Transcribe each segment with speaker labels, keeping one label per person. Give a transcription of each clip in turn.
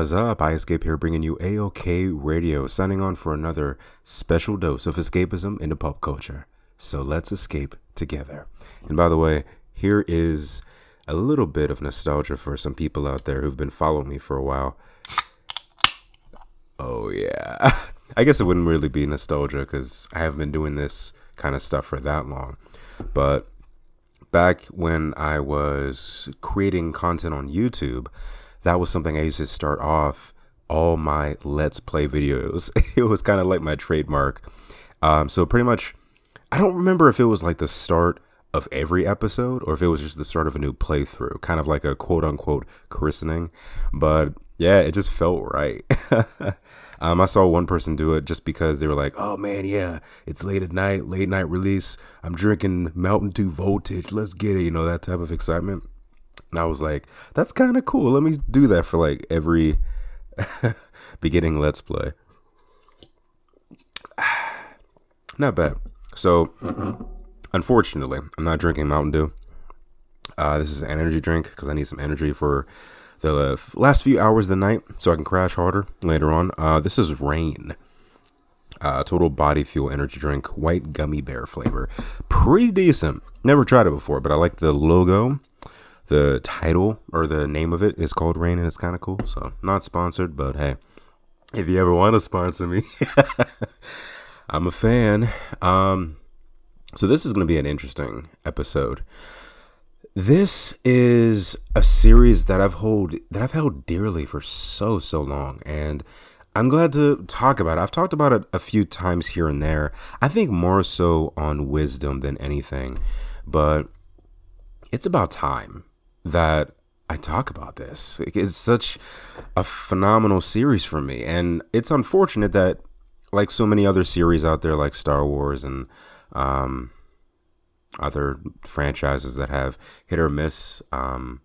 Speaker 1: What's up? I Escape here bringing you A-Okay Radio, signing on for another special dose of escapism into pop culture. So let's escape together. And by the way, here is a little bit of nostalgia for some people out there who've been following me for a while. Oh, yeah. I guess it wouldn't really be nostalgia because I haven't been doing this kind of stuff for that long. But back when I was creating content on YouTube, that was something I used to start off all my Let's Play videos. it was kind of like my trademark. Um, so pretty much, I don't remember if it was like the start of every episode or if it was just the start of a new playthrough, kind of like a quote unquote christening. But yeah, it just felt right. um, I saw one person do it just because they were like, "Oh man, yeah, it's late at night, late night release. I'm drinking Mountain Dew Voltage. Let's get it." You know that type of excitement. And I was like, "That's kind of cool. Let me do that for like every beginning Let's Play." Not bad. So, unfortunately, I'm not drinking Mountain Dew. Uh, this is an energy drink because I need some energy for the last few hours of the night so I can crash harder later on. Uh, this is Rain. Uh, total body fuel energy drink, white gummy bear flavor. Pretty decent. Never tried it before, but I like the logo. The title or the name of it is called Rain, and it's kind of cool. So, not sponsored, but hey, if you ever want to sponsor me, I'm a fan. Um, so, this is going to be an interesting episode. This is a series that I've hold that I've held dearly for so so long, and I'm glad to talk about it. I've talked about it a few times here and there. I think more so on wisdom than anything, but it's about time that I talk about this. It's such a phenomenal series for me, and it's unfortunate that, like so many other series out there, like Star Wars and um, other franchises that have hit or miss um,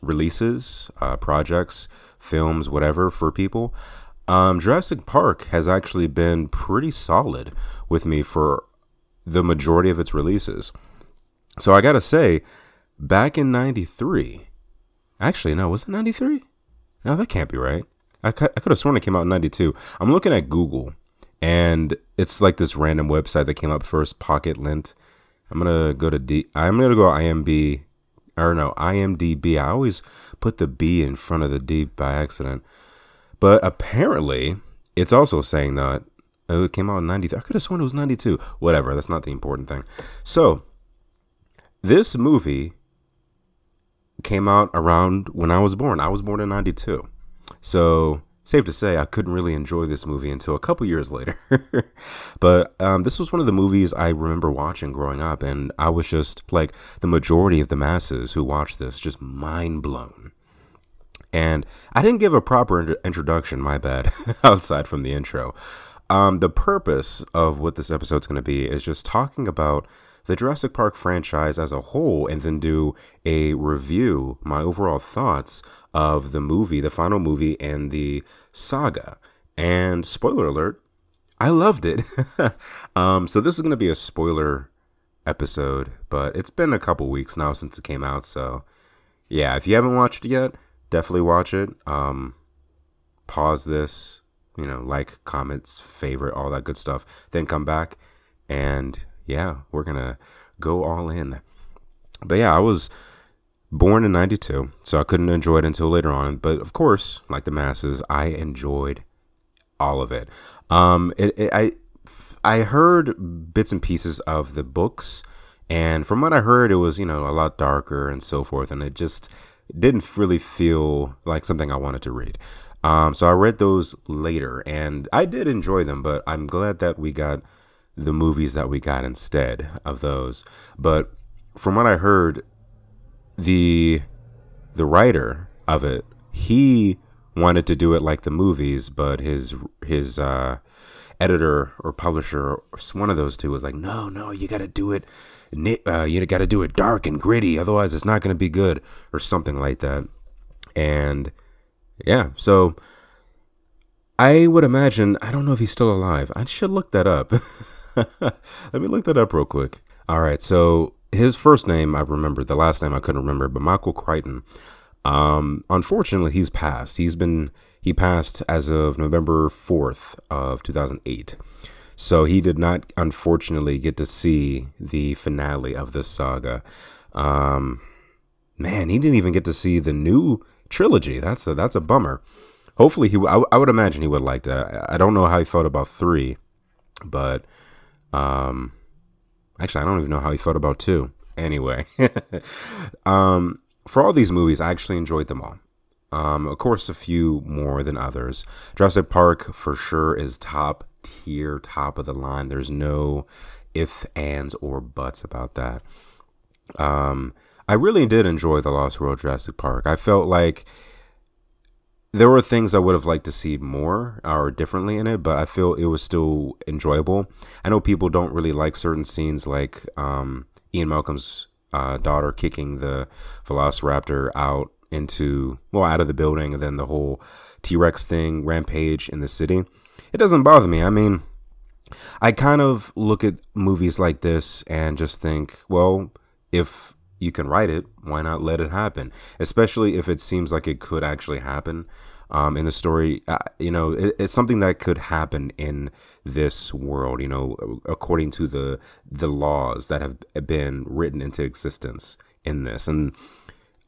Speaker 1: releases, uh, projects, films, whatever for people. Um, Jurassic Park has actually been pretty solid with me for the majority of its releases. So I gotta say, back in '93, actually no, was it '93? No, that can't be right. I, I could have sworn it came out in '92. I'm looking at Google, and it's like this random website that came up first, Pocket Lint I'm gonna go to D. I'm gonna go IMB or no IMDb. I always put the B in front of the D by accident, but apparently it's also saying that oh, it came out in '93. I could have sworn it was '92. Whatever. That's not the important thing. So this movie came out around when I was born. I was born in '92. So safe to say I couldn't really enjoy this movie until a couple years later. but um, this was one of the movies I remember watching growing up, and I was just like the majority of the masses who watched this, just mind blown. And I didn't give a proper in- introduction, my bad, outside from the intro. Um, the purpose of what this episode's going to be is just talking about the Jurassic Park franchise as a whole and then do a review, my overall thoughts of the movie, the final movie, and the saga. And spoiler alert, I loved it. um, so this is going to be a spoiler episode, but it's been a couple weeks now since it came out. So yeah, if you haven't watched it yet, definitely watch it. Um, pause this, you know, like, comments, favorite, all that good stuff. Then come back and yeah, we're gonna go all in. But yeah, I was born in 92, so I couldn't enjoy it until later on. But of course, like the masses, I enjoyed all of it. Um, it, it, I, I heard bits and pieces of the books, and from what I heard, it was, you know, a lot darker and so forth, and it just didn't really feel like something I wanted to read. Um, so I read those later, and I did enjoy them, but I'm glad that we got the movies that we got instead of those. But from what I heard, the the writer of it, he wanted to do it like the movies, but his his uh, editor or publisher, or one of those two, was like, "No, no, you got to do it. Uh, you got to do it dark and gritty, otherwise it's not going to be good," or something like that. And yeah, so I would imagine. I don't know if he's still alive. I should look that up. Let me look that up real quick. All right, so his first name I remember, the last name I couldn't remember, but Michael Crichton. Um, unfortunately, he's passed. He's been He passed as of November 4th of 2008. So he did not, unfortunately, get to see the finale of this saga. Um, man, he didn't even get to see the new trilogy. That's a that's a bummer. Hopefully, he. I, I would imagine he would like that. I, I don't know how he felt about three, but um, actually, I don't even know how he felt about two. Anyway, um, for all these movies, I actually enjoyed them all. Um, of course, a few more than others. Jurassic Park for sure is top tier, top of the line. There's no if, ands, or buts about that. Um, I really did enjoy the Lost World Jurassic Park. I felt like there were things I would have liked to see more or differently in it, but I feel it was still enjoyable. I know people don't really like certain scenes, like um, Ian Malcolm's uh, daughter kicking the Velociraptor out into well out of the building, and then the whole T Rex thing, rampage in the city. It doesn't bother me. I mean, I kind of look at movies like this and just think, well, if you can write it, why not let it happen? Especially if it seems like it could actually happen. Um, in the story, uh, you know, it, it's something that could happen in this world. You know, according to the the laws that have been written into existence in this, and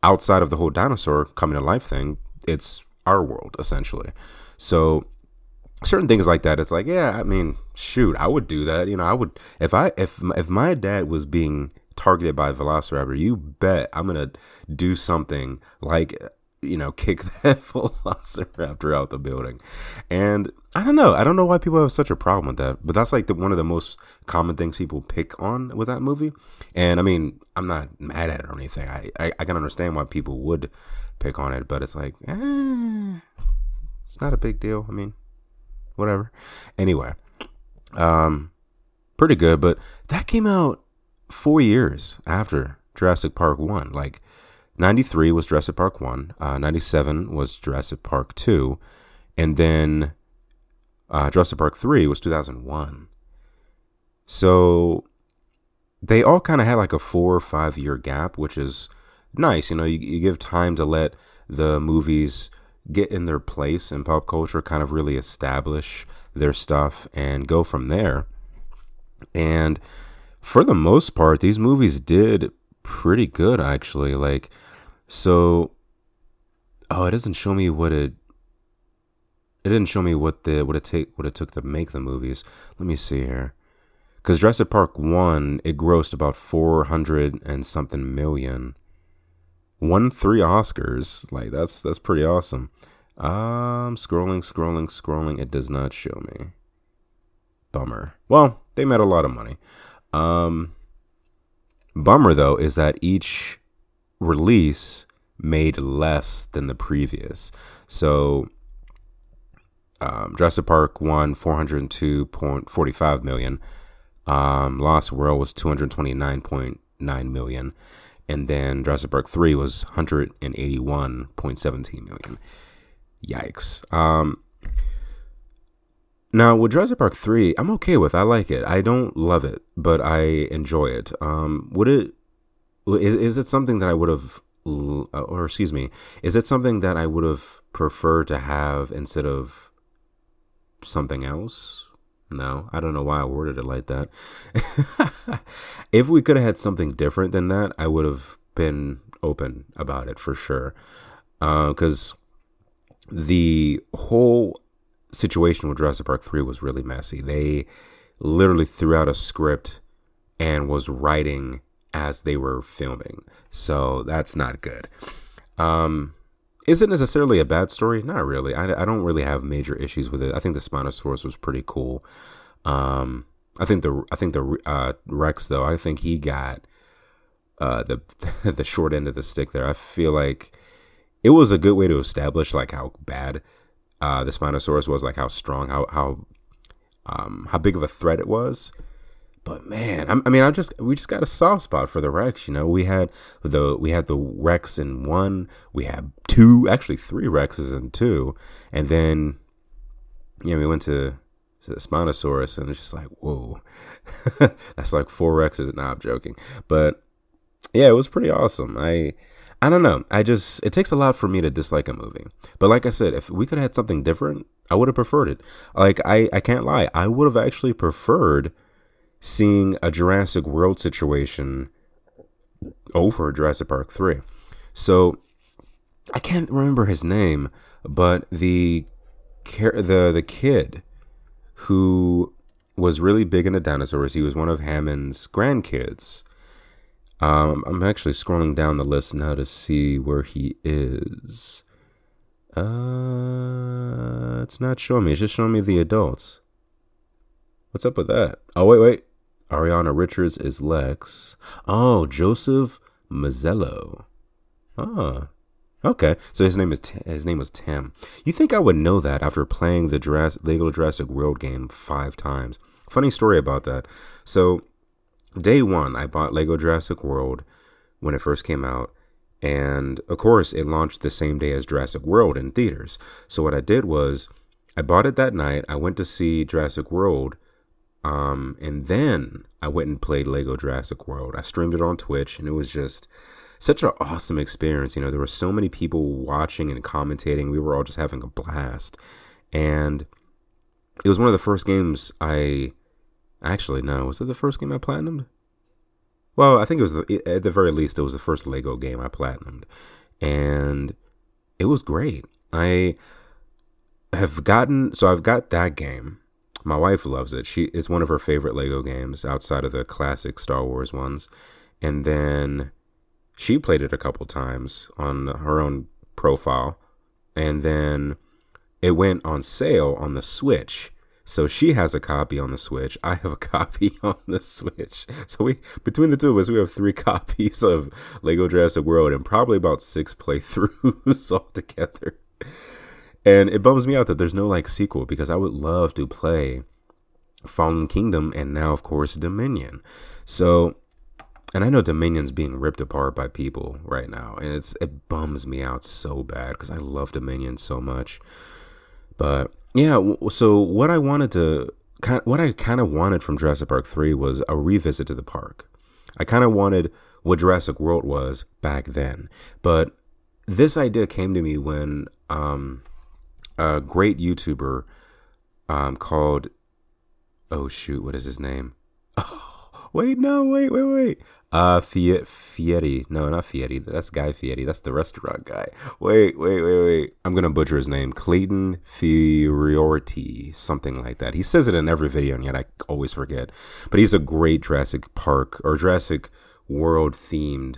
Speaker 1: outside of the whole dinosaur coming to life thing, it's our world essentially. So certain things like that, it's like, yeah, I mean, shoot, I would do that. You know, I would if I if if my dad was being targeted by a Velociraptor, you bet I'm gonna do something like you know kick that Velociraptor out the building. And I don't know, I don't know why people have such a problem with that, but that's like the one of the most common things people pick on with that movie. And I mean, I'm not mad at it or anything. I I, I can understand why people would pick on it, but it's like, eh, it's not a big deal. I mean, whatever. Anyway, um, pretty good, but that came out four years after Jurassic Park 1. Like, 93 was Jurassic Park 1, uh, 97 was Jurassic Park 2, and then uh, Jurassic Park 3 was 2001. So they all kind of had like a four or five year gap, which is nice. You know, you, you give time to let the movies get in their place in pop culture, kind of really establish their stuff and go from there. And for the most part, these movies did pretty good actually. Like, so, oh, it doesn't show me what it. It didn't show me what the what it take what it took to make the movies. Let me see here, because Jurassic Park one it grossed about four hundred and something million. Won three Oscars. Like that's that's pretty awesome. Um, scrolling, scrolling, scrolling. It does not show me. Bummer. Well, they made a lot of money. Um, bummer though is that each release made less than the previous. So um, Jurassic Park won 402.45 million. Um, Lost World was 229.9 million. And then Jurassic Park 3 was 181.17 million. Yikes. Um, now with Jurassic Park three, I'm okay with. I like it. I don't love it, but I enjoy it. Um, would it? Is, is it something that I would have, or excuse me, is it something that I would have preferred to have instead of something else? No, I don't know why I worded it like that. if we could have had something different than that, I would have been open about it for sure. Because uh, the whole situation with Jurassic Park 3 was really messy. They literally threw out a script and was writing as they were filming. So that's not good. Um, is it necessarily a bad story? Not really. I, I don't really have major issues with it. I think the Spinosaurus was pretty cool. Um, I think the I think the uh, Rex though. I think he got uh, the the short end of the stick there. I feel like it was a good way to establish like how bad uh, the Spinosaurus was, like how strong, how how um, how big of a threat it was. But man, I, I mean, I just we just got a soft spot for the Rex. You know, we had the we had the Rex in one, we had two, actually three Rexes in two, and then you know we went to, to the Spinosaurus, and it's just like whoa, that's like four Rexes. Nah, I'm joking, but yeah, it was pretty awesome. I I don't know. I just it takes a lot for me to dislike a movie. But like I said, if we could have had something different, I would have preferred it. Like I I can't lie. I would have actually preferred seeing a Jurassic World situation over Jurassic Park 3. So I can't remember his name, but the the the kid who was really big into dinosaurs. He was one of Hammond's grandkids. Um, I'm actually scrolling down the list now to see where he is. Uh, it's not showing me. It's just showing me the adults. What's up with that? Oh wait, wait. Ariana Richards is Lex. Oh, Joseph Mazzello. Ah, okay. So his name is T- his name was Tim. You think I would know that after playing the Jurassic, Lego Jurassic World game five times? Funny story about that. So day one, I bought Lego Jurassic World when it first came out. And of course, it launched the same day as Jurassic World in theaters. So what I did was I bought it that night. I went to see Jurassic World um, and then I went and played Lego Jurassic World. I streamed it on Twitch, and it was just such an awesome experience. You know, there were so many people watching and commentating. We were all just having a blast. And it was one of the first games I actually no, was it the first game I platinumed? Well, I think it was the, at the very least it was the first Lego game I platinumed. And it was great. I have gotten so I've got that game my wife loves it. She it's one of her favorite Lego games outside of the classic Star Wars ones. And then she played it a couple times on her own profile. And then it went on sale on the Switch. So she has a copy on the Switch. I have a copy on the Switch. So we between the two of us, we have three copies of Lego Jurassic World and probably about six playthroughs altogether. And it bums me out that there's no like sequel because I would love to play Fallen Kingdom and now of course Dominion. So and I know Dominion's being ripped apart by people right now and it's it bums me out so bad cuz I love Dominion so much. But yeah, so what I wanted to what I kind of wanted from Jurassic Park 3 was a revisit to the park. I kind of wanted what Jurassic World was back then. But this idea came to me when um, a great YouTuber um, called oh shoot, what is his name? Oh, wait, no, wait, wait, wait. Uh, Fiat Fieri. No, not Fieri. That's Guy Fieri. That's the restaurant guy. Wait, wait, wait, wait. I'm gonna butcher his name. Klayton Fioriti, something like that. He says it in every video, and yet I always forget. But he's a great Jurassic Park or Jurassic World themed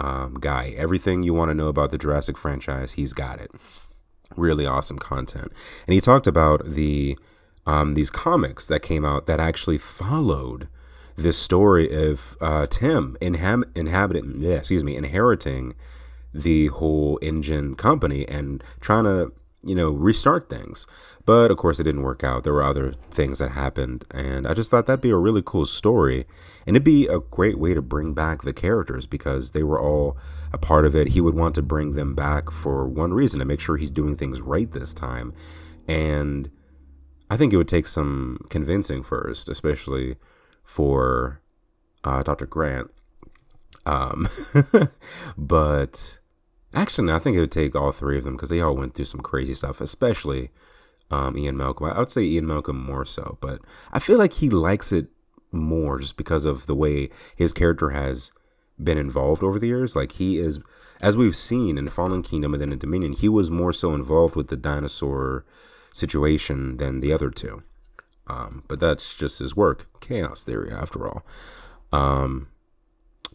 Speaker 1: um, guy. Everything you want to know about the Jurassic franchise, he's got it really awesome content. And he talked about the um, these comics that came out that actually followed this story of uh, Tim inhab- inhabiting, yeah, excuse me, inheriting the whole InGen company and trying to you know restart things. But of course, it didn't work out. There were other things that happened, and I just thought that'd be a really cool story, and it'd be a great way to bring back the characters because they were all a part of it. He would want to bring them back for one reason to make sure he's doing things right this time, and I think it would take some convincing first, especially for uh, Dr. Grant. Um, but actually, I think it would take all three of them because they all went through some crazy stuff, especially um, Ian Malcolm. I would say Ian Malcolm more so, but I feel like he likes it more just because of the way his character has been involved over the years. Like he is, as we've seen in Fallen Kingdom and then in Dominion, he was more so involved with the dinosaur situation than the other two. Um, but that's just his work, chaos theory, after all. Um,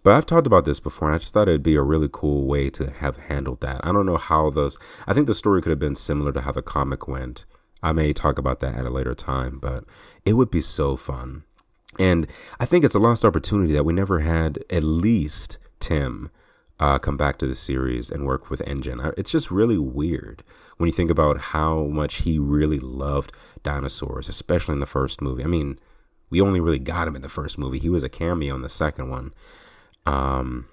Speaker 1: but I've talked about this before, and I just thought it'd be a really cool way to have handled that. I don't know how those. I think the story could have been similar to how the comic went. I may talk about that at a later time, but it would be so fun. And I think it's a lost opportunity that we never had at least Tim uh, come back to the series and work with InGen. It's just really weird when you think about how much he really loved dinosaurs, especially in the first movie. I mean, we only really got him in the first movie. He was a cameo in the second one. Um,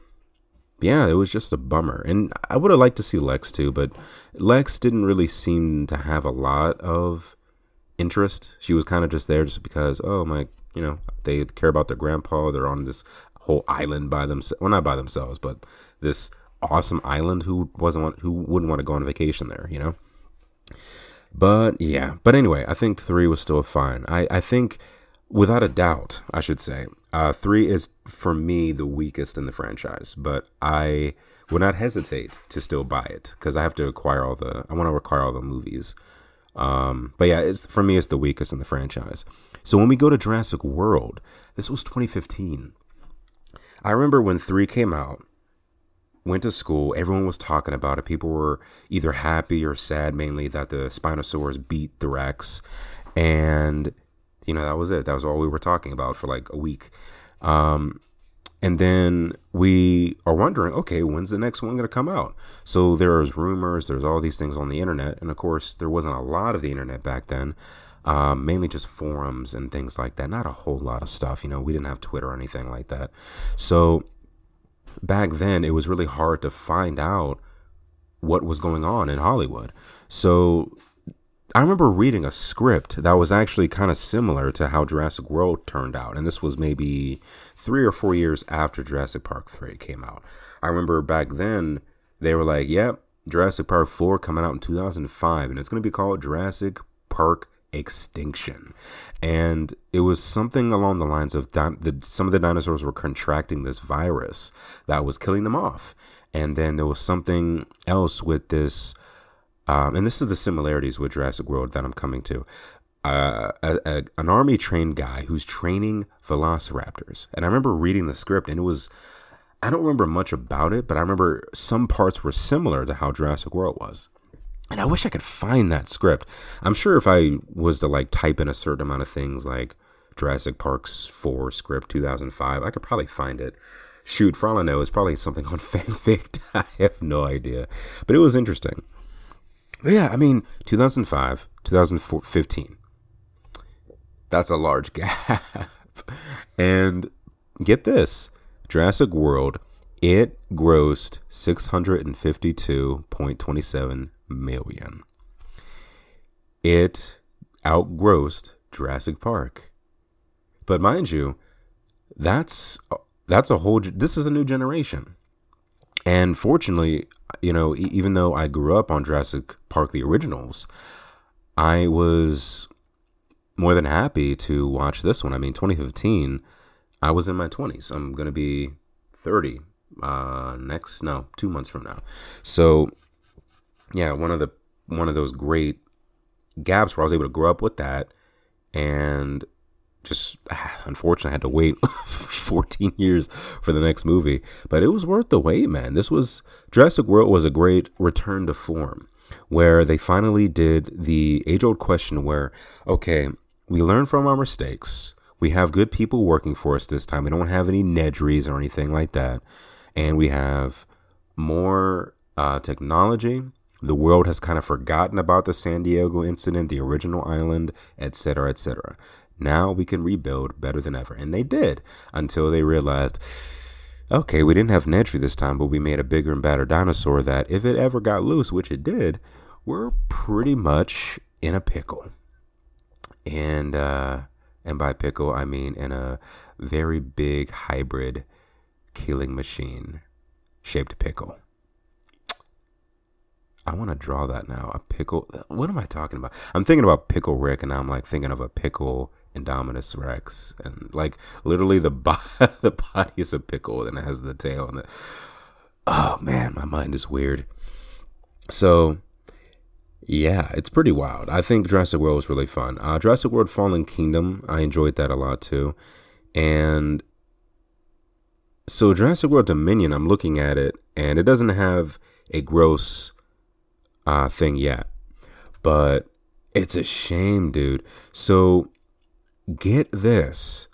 Speaker 1: yeah, it was just a bummer. And I would have liked to see Lex too, but Lex didn't really seem to have a lot of interest. She was kind of just there just because, oh my, you know, they care about their grandpa. They're on this whole island by themselves. Well, not by themselves, but this awesome island. Who wasn't want, who wouldn't want to go on vacation there? You know. But yeah, but anyway, I think three was still fine. I I think without a doubt, I should say, uh, three is for me the weakest in the franchise. But I would not hesitate to still buy it because I have to acquire all the I want to acquire all the movies. Um, but yeah, it's for me it's the weakest in the franchise. So when we go to Jurassic World, this was 2015. I remember when three came out, went to school, everyone was talking about it. People were either happy or sad, mainly that the Spinosaurus beat the Rex, and you know that was it. That was all we were talking about for like a week. Um, and then we are wondering, okay, when's the next one going to come out? So there's rumors, there's all these things on the internet. And of course, there wasn't a lot of the internet back then, um, mainly just forums and things like that. Not a whole lot of stuff. You know, we didn't have Twitter or anything like that. So back then, it was really hard to find out what was going on in Hollywood. So I remember reading a script that was actually kind of similar to how Jurassic World turned out. And this was maybe three or four years after Jurassic Park 3 came out. I remember back then they were like, yep, Jurassic Park 4 coming out in 2005, and it's going to be called Jurassic Park Extinction. And it was something along the lines of di- the, some of the dinosaurs were contracting this virus that was killing them off. And then there was something else with this um, and this is the similarities with Jurassic World that I'm coming to. Uh, a, a, an army trained guy who's training velociraptors. And I remember reading the script, and it was, I don't remember much about it, but I remember some parts were similar to how Jurassic World was. And I wish I could find that script. I'm sure if I was to like type in a certain amount of things like Jurassic Park's 4 script 2005, I could probably find it. Shoot, for all I know, it's probably something on fanfic. I have no idea. But it was interesting. But yeah, I mean, 2005, 2015. That's a large gap. and get this Jurassic World, it grossed 652.27 million. It outgrossed Jurassic Park. But mind you, that's that's a whole this is a new generation. And fortunately, you know, even though I grew up on Jurassic Park the originals, I was more than happy to watch this one. I mean, 2015, I was in my 20s. I'm going to be 30 uh next no, 2 months from now. So, yeah, one of the one of those great gaps where I was able to grow up with that and just unfortunately I had to wait 14 years for the next movie, but it was worth the wait, man. This was Jurassic World was a great return to form where they finally did the age old question where, okay, we learn from our mistakes. We have good people working for us this time. We don't have any Nedries or anything like that. And we have more uh, technology. The world has kind of forgotten about the San Diego incident, the original island, etc., etc. Now we can rebuild better than ever. And they did until they realized, okay, we didn't have Nedry this time, but we made a bigger and badder dinosaur that if it ever got loose, which it did, we're pretty much in a pickle. And uh and by pickle I mean in a very big hybrid killing machine shaped pickle. I want to draw that now. A pickle. What am I talking about? I'm thinking about Pickle Rick, and I'm like thinking of a pickle Indominus Rex, and like literally the bo- the body is a pickle, and it has the tail, and the oh man, my mind is weird. So yeah, it's pretty wild. I think Jurassic World was really fun. Uh, Jurassic World Fallen Kingdom, I enjoyed that a lot too, and so Jurassic World Dominion, I'm looking at it, and it doesn't have a gross uh, thing yet, but it's a shame, dude. So get this.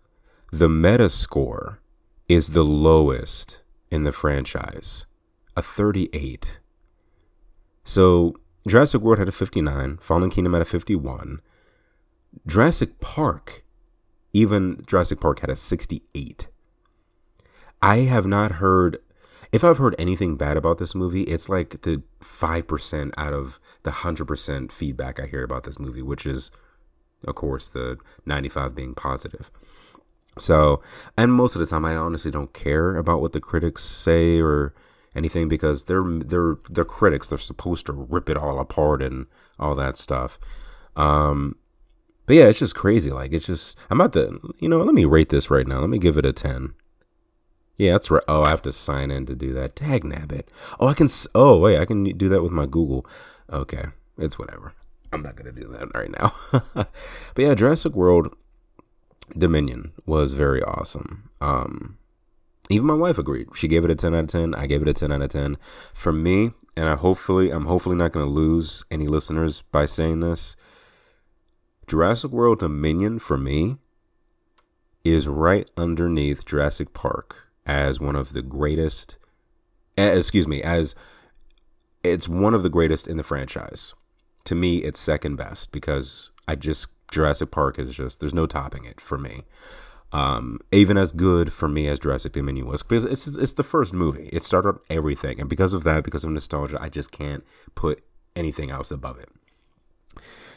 Speaker 1: The meta score is the lowest in the franchise a 38 so jurassic world had a 59 fallen kingdom had a 51 jurassic park even jurassic park had a 68 i have not heard if i've heard anything bad about this movie it's like the 5% out of the 100% feedback i hear about this movie which is of course, the 95 being positive. So, and most of the time, I honestly don't care about what the critics say or anything because they're they're they're critics. They're supposed to rip it all apart and all that stuff. Um, but yeah, it's just crazy. Like it's just I'm about to you know let me rate this right now. Let me give it a ten. Yeah, that's right. Oh, I have to sign in to do that. Tag nabbit. Oh, I can. Oh, wait, I can do that with my Google. Okay, it's whatever. I'm not gonna do that right now. but yeah, Jurassic World Dominion was very awesome. Um, even my wife agreed. She gave it a 10 out of 10. I gave it a 10 out of 10. For me, and I hopefully I'm hopefully not going to lose any listeners by saying this. Jurassic World Dominion for me is right underneath Jurassic Park as one of the greatest eh, excuse me, as it's one of the greatest in the franchise. To me, it's second best because I just Jurassic Park is just there's no topping it for me. Um, even as good for me as Jurassic Dominion was, because it's it's the first movie. It started everything, and because of that, because of nostalgia, I just can't put anything else above it.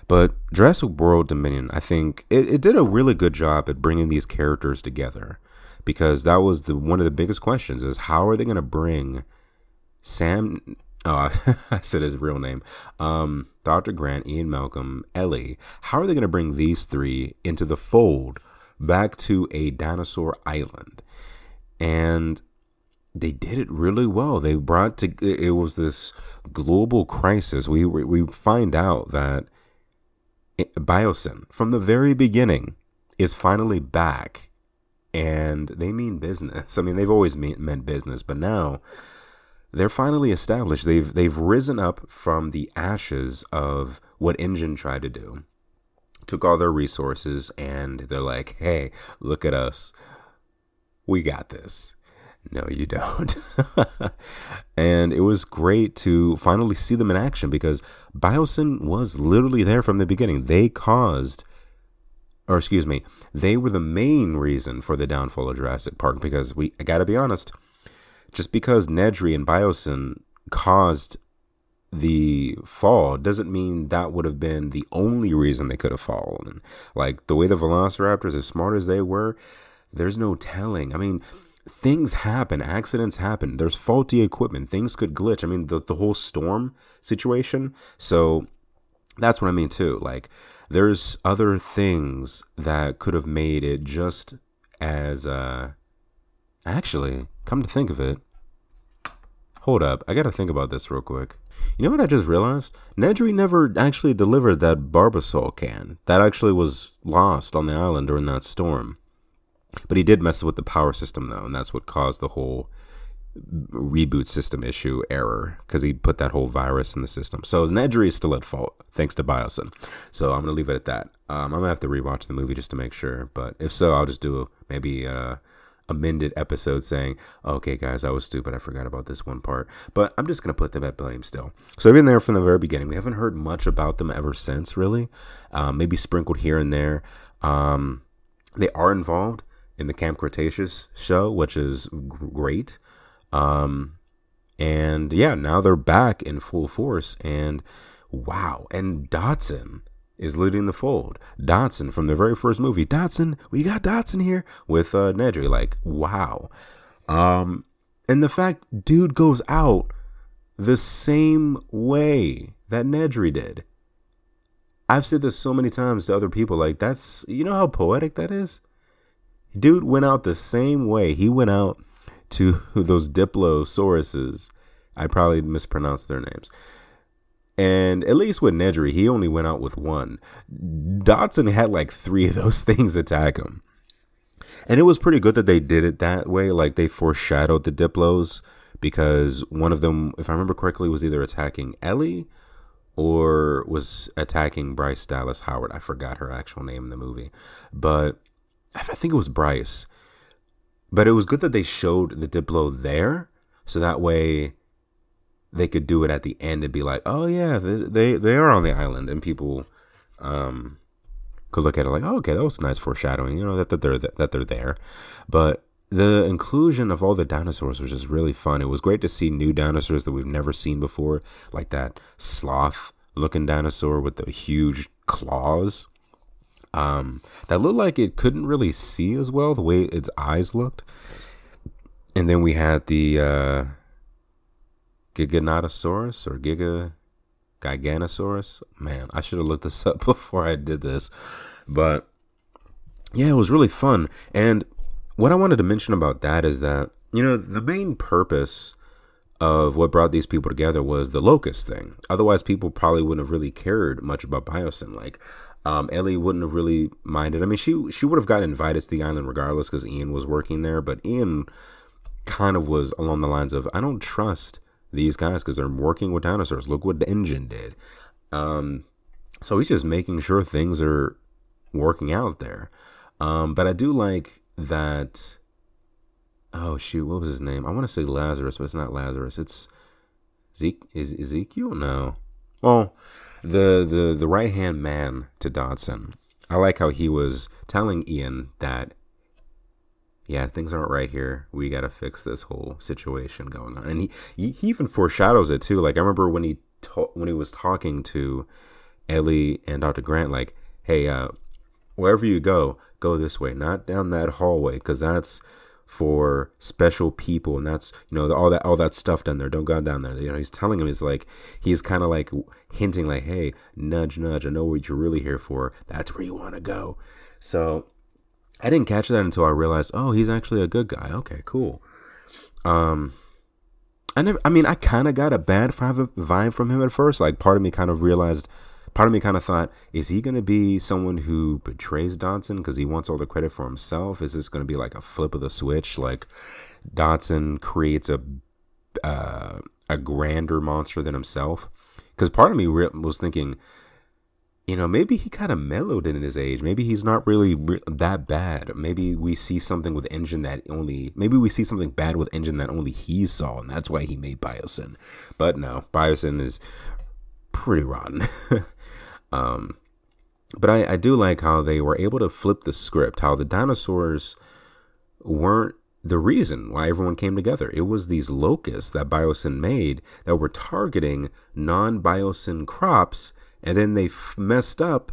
Speaker 1: But Jurassic World Dominion, I think it, it did a really good job at bringing these characters together, because that was the one of the biggest questions: is how are they going to bring Sam oh, I said his real name. Um, Dr. Grant, Ian Malcolm, Ellie. How are they going to bring these three into the fold back to a dinosaur island? And they did it really well. They brought to it was this global crisis. We we find out that Biosyn from the very beginning is finally back, and they mean business. I mean, they've always meant business, but now they're finally established. They've they've risen up from the ashes of what InGen tried to do. Took all their resources and they're like, "Hey, look at us. We got this." No, you don't. and it was great to finally see them in action because Biosyn was literally there from the beginning. They caused or excuse me, they were the main reason for the downfall of Jurassic Park because we I got to be honest, just because Nedry and Biosyn caused the fall doesn't mean that would have been the only reason they could have fallen. Like the way the Velociraptors, as smart as they were, there's no telling. I mean, things happen, accidents happen. There's faulty equipment, things could glitch. I mean, the the whole storm situation. So that's what I mean too. Like there's other things that could have made it just as uh actually Come to think of it, hold up, I gotta think about this real quick. You know what I just realized? Nedry never actually delivered that Barbasol can. That actually was lost on the island during that storm. But he did mess with the power system though, and that's what caused the whole reboot system issue error because he put that whole virus in the system. So Nedry is still at fault thanks to Biosyn. So I'm gonna leave it at that. Um, I'm gonna have to rewatch the movie just to make sure. But if so, I'll just do maybe uh, amended episode saying, okay, guys, I was stupid. I forgot about this one part. But I'm just to put them at blame still. So been there from the very beginning. We haven't heard much about them ever since, really. Um, maybe sprinkled here and there. Um, they are involved in the Camp Cretaceous show, which is great. Um, and yeah, now they're back in full force. And wow. And Dodson is leading the fold. Dodson from the very first movie. Dodson, we got Dodson here with uh Nedry. Like, wow. Um, and the fact dude goes out the same way that Nedry did. I've said this so many times to other people, like that's you know how poetic that is? Dude went out the same way. He went out to those Diplosauruses. I probably mispronounced their names. And at least with Nedry, he only went out with one. Dodson had like three of those things attack him. And it was pretty good that they did it that way. Like they foreshadowed the Diplos because one of them, if I remember correctly, was either attacking Ellie or was attacking Bryce Dallas Howard. I forgot her actual name in the movie. But I think it was Bryce. But it was good that they showed the Diplo there. So that way they could do it at the end and be like, oh yeah, they they, they are on the island, and people um, could look at it like, oh, okay, that was nice foreshadowing, you know, that, that they're that they're there. But the inclusion of all the dinosaurs was just really fun. It was great to see new dinosaurs that we've never seen before, like that sloth looking dinosaur with the huge claws. Um, that looked like it couldn't really see as well the way its eyes looked. And then we had the uh, Giganotosaurus or Giga Giganosaurus. Man, I should have looked this up before I did this. But yeah, it was really fun. And what I wanted to mention about that is that, you know, the main purpose of what brought these people together was the locust thing. Otherwise, people probably wouldn't have really cared much about Biosyn. Like, um, Ellie wouldn't have really minded. I mean, she she would have gotten invited to the island regardless because Ian was working there. But Ian kind of was along the lines of, I don't trust these guys because they're working with dinosaurs. Look what the InGen did. Um, so he's just making sure things are working out there. Um, but I do like that. Oh shoot, what was his name? I want to say Lazarus, but it's not Lazarus. It's Zeke. Is Ezekiel? No. Well, the the the right hand man to Dodson. I like how he was telling Ian that yeah, things aren't right here. We got to fix this whole situation going on. And he, he even foreshadows it too. Like I remember when he ta- when he was talking to Ellie and Dr. Grant, like, hey, uh, wherever you go, go this way, not down that hallway, because that's for special people, and that's you know all that all that stuff down there. Don't go down there. You know, he's telling him, he's like, he's kind of like hinting, like, hey, nudge, nudge. I know what you're really here for. That's where you want to go. So I didn't catch that until I realized, oh, he's actually a good guy. Okay, cool. Um, I never. I mean, I kind of got a bad vibe from him at first. Like, part of me kind of realized, part of me kind of thought, is he going to be someone who betrays Dodson because he wants all the credit for himself? Is this going to be like a flip of the switch? Like, Dodson creates a uh, a grander monster than himself? Because part of me re- was thinking, you know, maybe he kind of mellowed in his age. Maybe he's not really re- that bad. Maybe we see something with InGen that only, maybe we see something bad with InGen that only he saw, and that's why he made Biosyn. But no, Biosyn is pretty rotten. um, but I, I do like how they were able to flip the script, how the dinosaurs weren't the reason why everyone came together. It was these locusts that Biosyn made that were targeting non Biosyn crops and then they f- messed up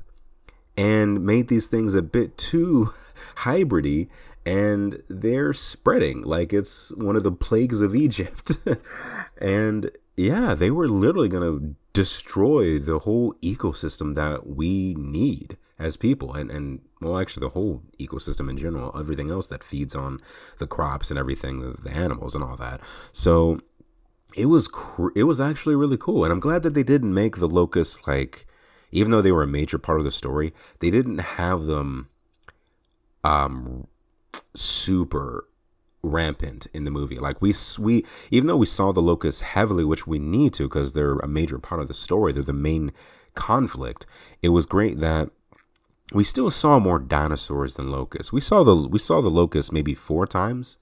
Speaker 1: and made these things a bit too hybridy and they're spreading like it's one of the plagues of Egypt. and yeah, they were literally going to destroy the whole ecosystem that we need as people and and well actually the whole ecosystem in general everything else that feeds on the crops and everything the, animals and all that. So it was cr- it was actually really cool and i'm glad that they didn't make the locusts like even though they were a major part of the story they didn't have them um super rampant in the movie. Like we we even though we saw the locusts heavily which we need to because they're a major part of the story they're the main conflict it was great that we still saw more dinosaurs than locusts. We saw the we saw the locusts maybe four times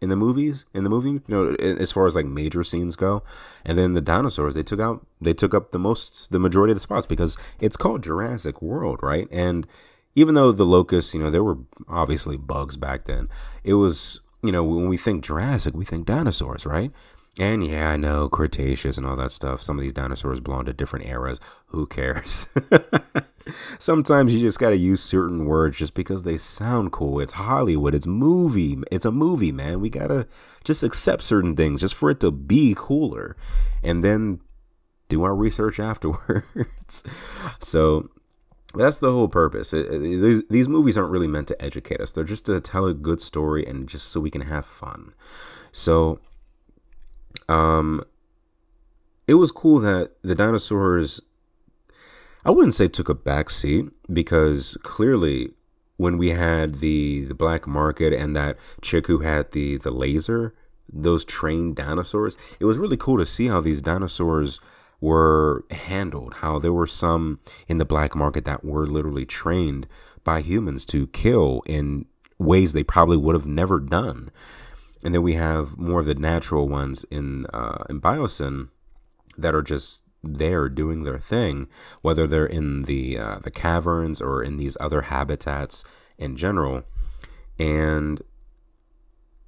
Speaker 1: in the movies in the movie you know as far as like major scenes go. And then the dinosaurs they took out they took up the most the majority of the spots because it's called Jurassic World right? And even though the locusts you know there were obviously bugs back then it was you know when we think Jurassic we think dinosaurs right and yeah, I know Cretaceous and all that stuff. Some of these dinosaurs belong to different eras. Who cares? Sometimes you just got to use certain words just because they sound cool. It's Hollywood. It's movie. It's a movie, man. We got to just accept certain things just for it to be cooler. And then do our research afterwards. so that's the whole purpose. It, it, these, these movies aren't really meant to educate us. They're just to tell a good story and just so we can have fun. So um, it was cool that the dinosaurs, I wouldn't say took a back seat because clearly when we had the the black market and that chick who had the the laser, those trained dinosaurs, it was really cool to see how these dinosaurs were handled. How there were some in the black market that were literally trained by humans to kill in ways they probably would have never done and then we have more of the natural ones in uh, in Biosyn that are just there doing their thing, whether they're in the uh, the caverns or in these other habitats in general, and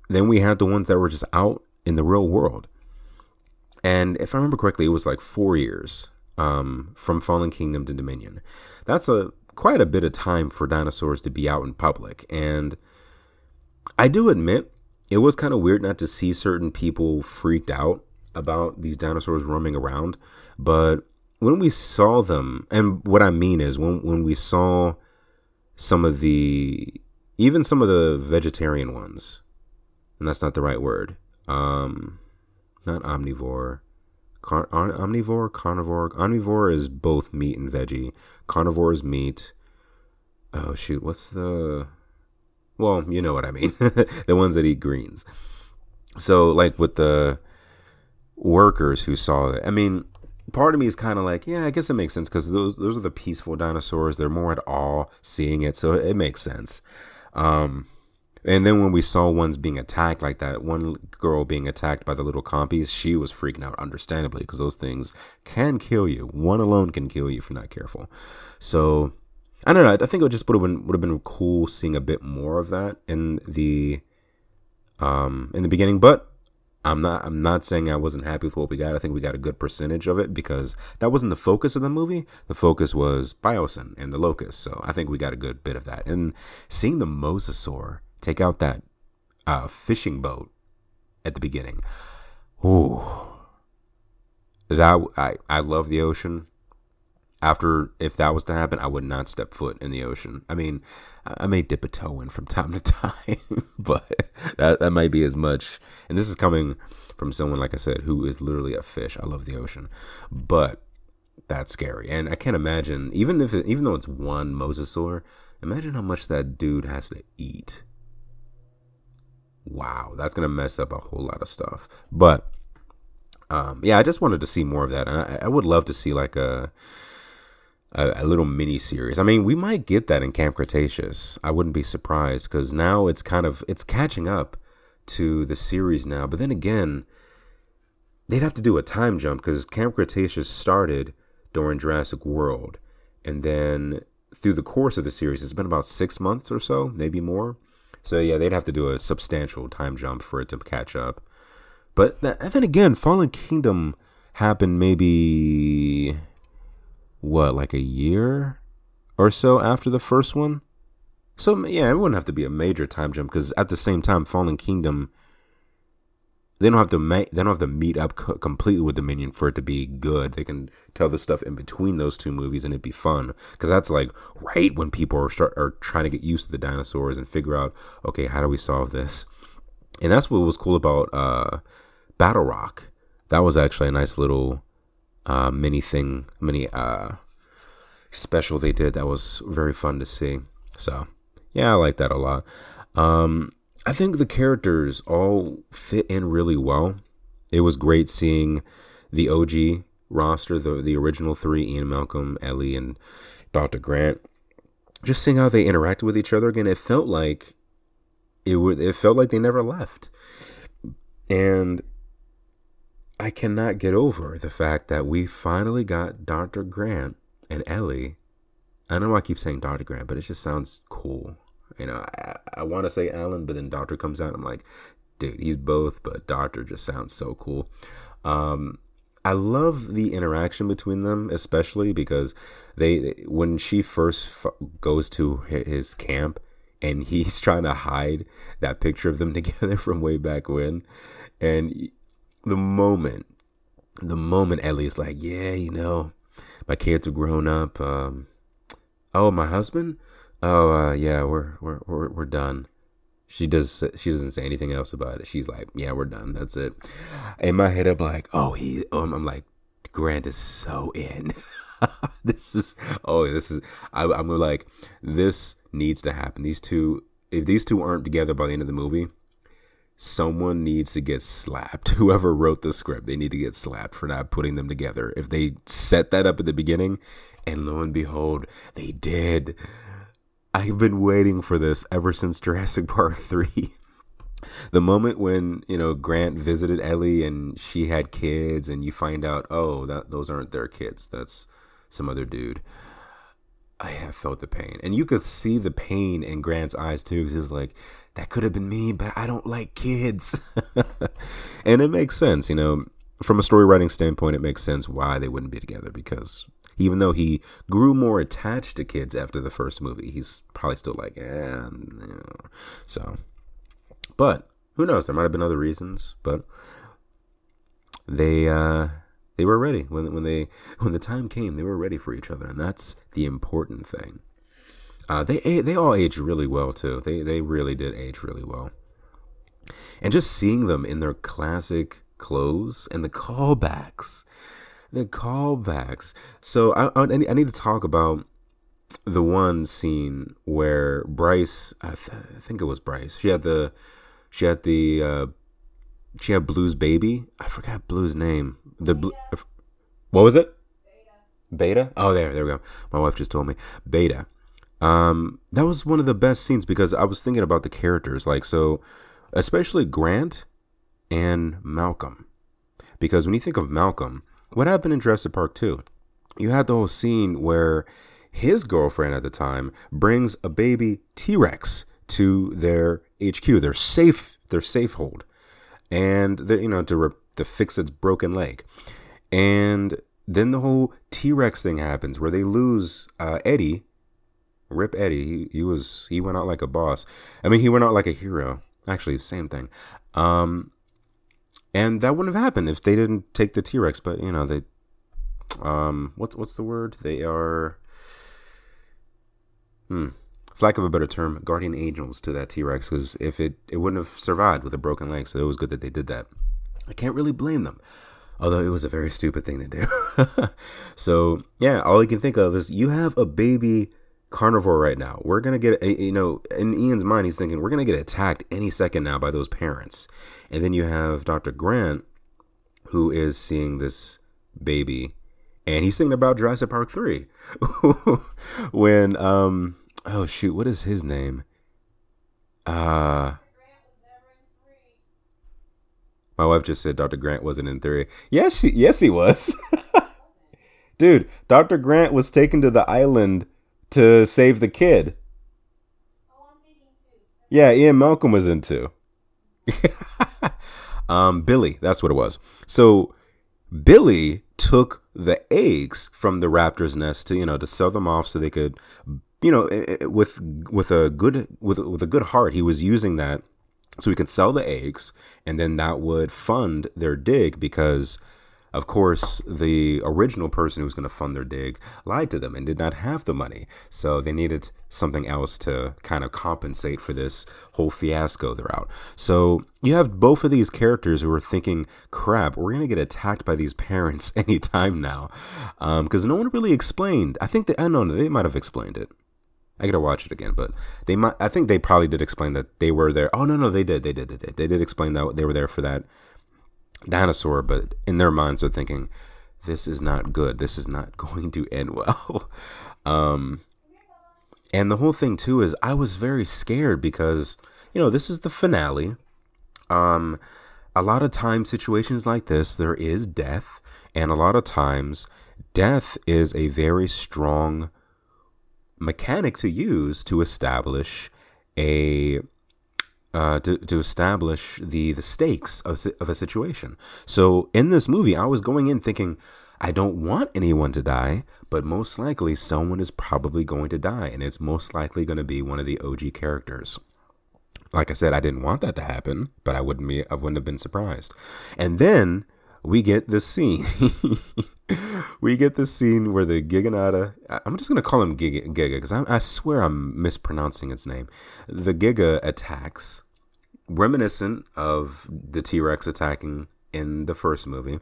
Speaker 1: then we had the ones that were just out in the real world. And if I remember correctly, it was like four years um, from Fallen Kingdom to Dominion. That's a quite a bit of time for dinosaurs to be out in public, and I do admit it was kind of weird not to see certain people freaked out about these dinosaurs roaming around, but when we saw them, and what I mean is when when we saw some of the even some of the vegetarian ones, and that's not the right word. Um, not omnivore. Car- omnivore, carnivore. Omnivore is both meat and veggie. Carnivore is meat. Oh shoot, what's the? Well, you know what I mean. the ones that eat greens. So, like with the workers who saw it, I mean, part of me is kind of like, yeah, I guess it makes sense because those those are the peaceful dinosaurs. They're more at all seeing it, so it makes sense. Um, and then when we saw ones being attacked like that, one girl being attacked by the little compies, she was freaking out, understandably, because those things can kill you. One alone can kill you if you're not careful. So I don't know. I think it just would have been would have been cool seeing a bit more of that in the um in the beginning. But I'm not I'm not saying I wasn't happy with what we got. I think we got a good percentage of it because that wasn't the focus of the movie. The focus was Biosyn and the Locust. So I think we got a good bit of that. And seeing the Mosasaur take out that uh, fishing boat at the beginning. Ooh. That I I love the ocean after if that was to happen, I would not step foot in the ocean. I mean, I may dip a toe in from time to time, but that that might be as much. And this is coming from someone like I said who is literally a fish. I love the ocean, but that's scary. And I can't imagine even if it, even though it's one mosasaur, imagine how much that dude has to eat. Wow, that's gonna mess up a whole lot of stuff. But um, yeah, I just wanted to see more of that, and I, I would love to see like a a, a, little mini series. I mean, we might get that in Camp Cretaceous. I wouldn't be surprised because now it's kind of it's catching up to the series now. But then again, they'd have to do a time jump because Camp Cretaceous started during Jurassic World, and then through the course of the series, it's been about six months or so, maybe more. So yeah, they'd have to do a substantial time jump for it to catch up. But then again, Fallen Kingdom happened maybe what, like a year or so after the first one. So yeah, it wouldn't have to be a major time jump because at the same time, Fallen Kingdom, they don't have to ma- they don't have to meet up co- completely with Dominion for it to be good. They can tell the stuff in between those two movies and it'd be fun because that's like right when people are start are trying to get used to the dinosaurs and figure out okay how do we solve this, and that's what was cool about uh, Battle Rock. That was actually a nice little uh, mini thing, mini uh, special they did that was very fun to see. So yeah, I like that a lot. Um, I think the characters all fit in really well. It was great seeing the OG roster, the the original three: Ian Malcolm, Ellie, and Dr. Grant. Just seeing how they interacted with each other again, it felt like it would. It felt like they never left, and I cannot get over the fact that we finally got Dr. Grant and Ellie. I don't know why I keep saying Dr. Grant, but it just sounds cool. You know, I, I want to say Alan, but then Doctor comes out. I'm like, dude, he's both, but Doctor just sounds so cool. Um, I love the interaction between them, especially because they, when she first f- goes to his camp and he's trying to hide that picture of them together from way back when, and the moment, the moment Ellie's like, yeah, you know, my kids are grown up. Um, oh, my husband? Oh, uh, yeah, we're, we're, we're, we're done. She does. She doesn't say anything else about it. She's like, "Yeah, we're done. That's it." In my head, I'm like, "Oh, he." Um, I'm like, Grant is so in. this is. Oh, this is. I, I'm like, this needs to happen. These two. If these two aren't together by the end of the movie, someone needs to get slapped. Whoever wrote the script, they need to get slapped for not putting them together. If they set that up at the beginning, and lo and behold, they did. I've been waiting for this ever since Jurassic Park 3. the moment when, you know, Grant visited Ellie and she had kids and you find out, oh, that those aren't their kids. That's some other dude. I have felt the pain. And you could see the pain in Grant's eyes too, because he's like, that could have been me, but I don't like kids. and it makes sense, you know, from a story writing standpoint, it makes sense why they wouldn't be together because even though he grew more attached to kids after the first movie, he's probably still like, eh, so. But who knows? There might have been other reasons, but they uh, they were ready when when they when the time came. They were ready for each other, and that's the important thing. Uh, they they all aged really well too. They they really did age really well. And just seeing them in their classic clothes and the callbacks, the callbacks. So I I, I need to talk about the one scene where Bryce, I, th- I think it was Bryce. She had the she had the uh, she had Blue's baby. I forgot Blue's name. The blue. What was it? Beta. Beta. Oh, there, there we go. My wife just told me Beta. Um, that was one of the best scenes because I was thinking about the characters, like so, especially Grant and Malcolm. Because when you think of Malcolm, what happened in Jurassic Park 2? You had the whole scene where his girlfriend at the time brings a baby T Rex to their HQ, their safe, their safe hold, and the, you know to to fix its broken leg, and then the whole T Rex thing happens where they lose uh, Eddie Rip Eddie. He, he was he went out like a boss. I mean, he went out like a hero. Actually, same thing. Um, and that wouldn't have happened if they didn't take the T Rex. But you know they, um, what's what's the word? They are, hmm, lack of a better term, guardian angels to that T Rex. Because if it it wouldn't have survived with a broken leg, so it was good that they did that. I can't really blame them although it was a very stupid thing to do. so yeah, all you can think of is you have a baby carnivore right now. We're gonna get, you know, in Ian's mind, he's thinking we're gonna get attacked any second now by those parents. And then you have Dr. Grant, who is seeing this baby, and he's thinking about Jurassic Park three, when um, oh shoot, what is his name? Uh my wife just said Dr. Grant wasn't in three. Yes, she, yes, he was. Dude, Dr. Grant was taken to the island to save the kid. Yeah, Ian Malcolm was in two. um, Billy, that's what it was. So Billy took the eggs from the raptor's nest to you know to sell them off so they could, you know, with with a good with with a good heart, he was using that so he could sell the eggs, and then that would fund their dig because of course, the original person who was going to fund their dig lied to them and did not have the money. So they needed something else to kind of compensate for this whole fiasco throughout. So you have both of these characters who are thinking, crap, we're going to get attacked by these parents anytime now. Because um, no one really explained. I think they, I know, they might have explained it. I gotta watch it again, but they might. I think they probably did explain that they were there. Oh no, no, they did. They did. They did. They did explain that they were there for that dinosaur, but in their minds they're thinking, this is not good. This is not going to end well. um, and the whole thing too is I was very scared because you know this is the finale. Um, a lot of times situations like this there is death, and a lot of times death is a very strong mechanic to use to establish a uh, to, to establish the the stakes of, of a situation. So in this movie, I was going in thinking, I don't want anyone to die, but most likely someone is probably going to die, and it's most likely going to be one of the OG characters. Like I said, I didn't want that to happen, but I wouldn't be I wouldn't have been surprised. And then we get this scene. we get this scene where the Giganata, I'm just going to call him Giga because I, I, swear I'm mispronouncing its name. The Giga attacks, reminiscent of the T Rex attacking in the first movie.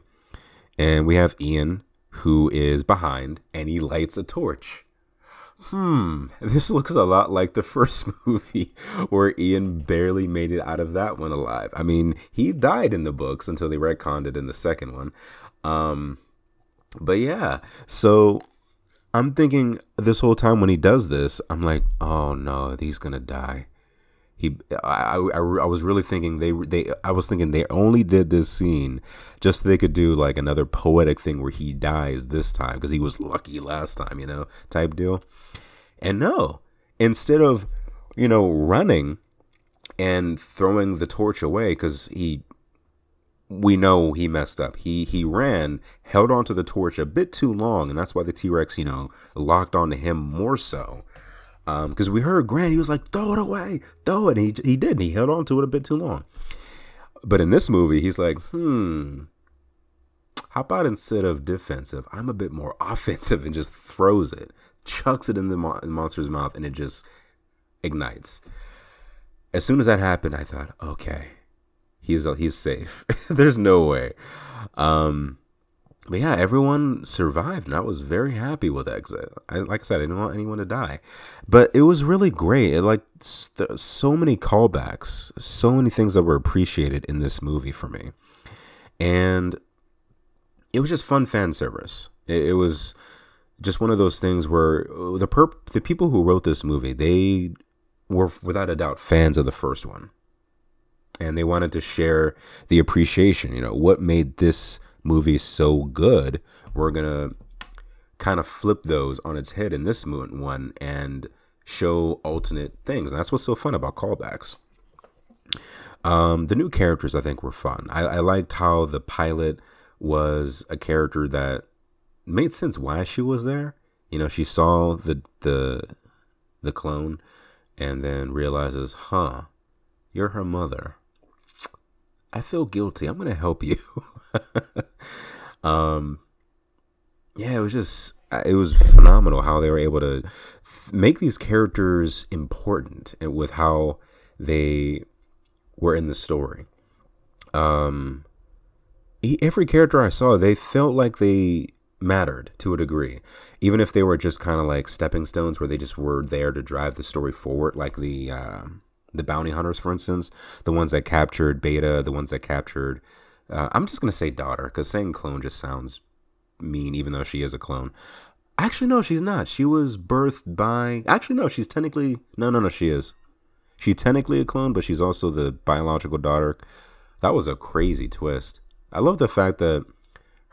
Speaker 1: And we have Ian, who is behind, and he lights a torch. Hmm, this looks a lot like the first movie where Ian barely made it out of that one alive. I mean, he died in the books until they retconned it in the second one. Um, but yeah, so I'm thinking this whole time when he does this, I'm like, oh no, he's gonna die. He, I, I, I was really thinking they, they, I was thinking they only did this scene just so they could do like another poetic thing where he dies this time because he was lucky last time, you know, type deal. And no, instead of, you know, running and throwing the torch away because he we know he messed up. He he ran, held onto the torch a bit too long, and that's why the T Rex, you know, locked onto him more so. Because um, we heard Grant, he was like, "Throw it away, throw it." And he he did. He held on to it a bit too long. But in this movie, he's like, "Hmm, how about instead of defensive, I'm a bit more offensive and just throws it, chucks it in the mo- monster's mouth, and it just ignites. As soon as that happened, I thought, okay, he's he's safe. There's no way. Um, but yeah, everyone survived, and I was very happy with Exit. I, like I said, I didn't want anyone to die, but it was really great. It like st- so many callbacks, so many things that were appreciated in this movie for me, and it was just fun fan service. It, it was just one of those things where the perp- the people who wrote this movie, they were without a doubt fans of the first one, and they wanted to share the appreciation. You know, what made this movie so good, we're gonna kind of flip those on its head in this one and show alternate things. And that's what's so fun about callbacks. Um, the new characters I think were fun. I, I liked how the pilot was a character that made sense why she was there. You know, she saw the the the clone and then realizes, huh, you're her mother. I feel guilty. I'm gonna help you. um, yeah, it was just it was phenomenal how they were able to make these characters important and with how they were in the story. Um, every character I saw, they felt like they mattered to a degree, even if they were just kind of like stepping stones where they just were there to drive the story forward, like the uh, the bounty hunters, for instance, the ones that captured Beta, the ones that captured uh, I'm just gonna say daughter because saying clone just sounds mean, even though she is a clone. Actually, no, she's not. She was birthed by. Actually, no, she's technically. No, no, no, she is. She's technically a clone, but she's also the biological daughter. That was a crazy twist. I love the fact that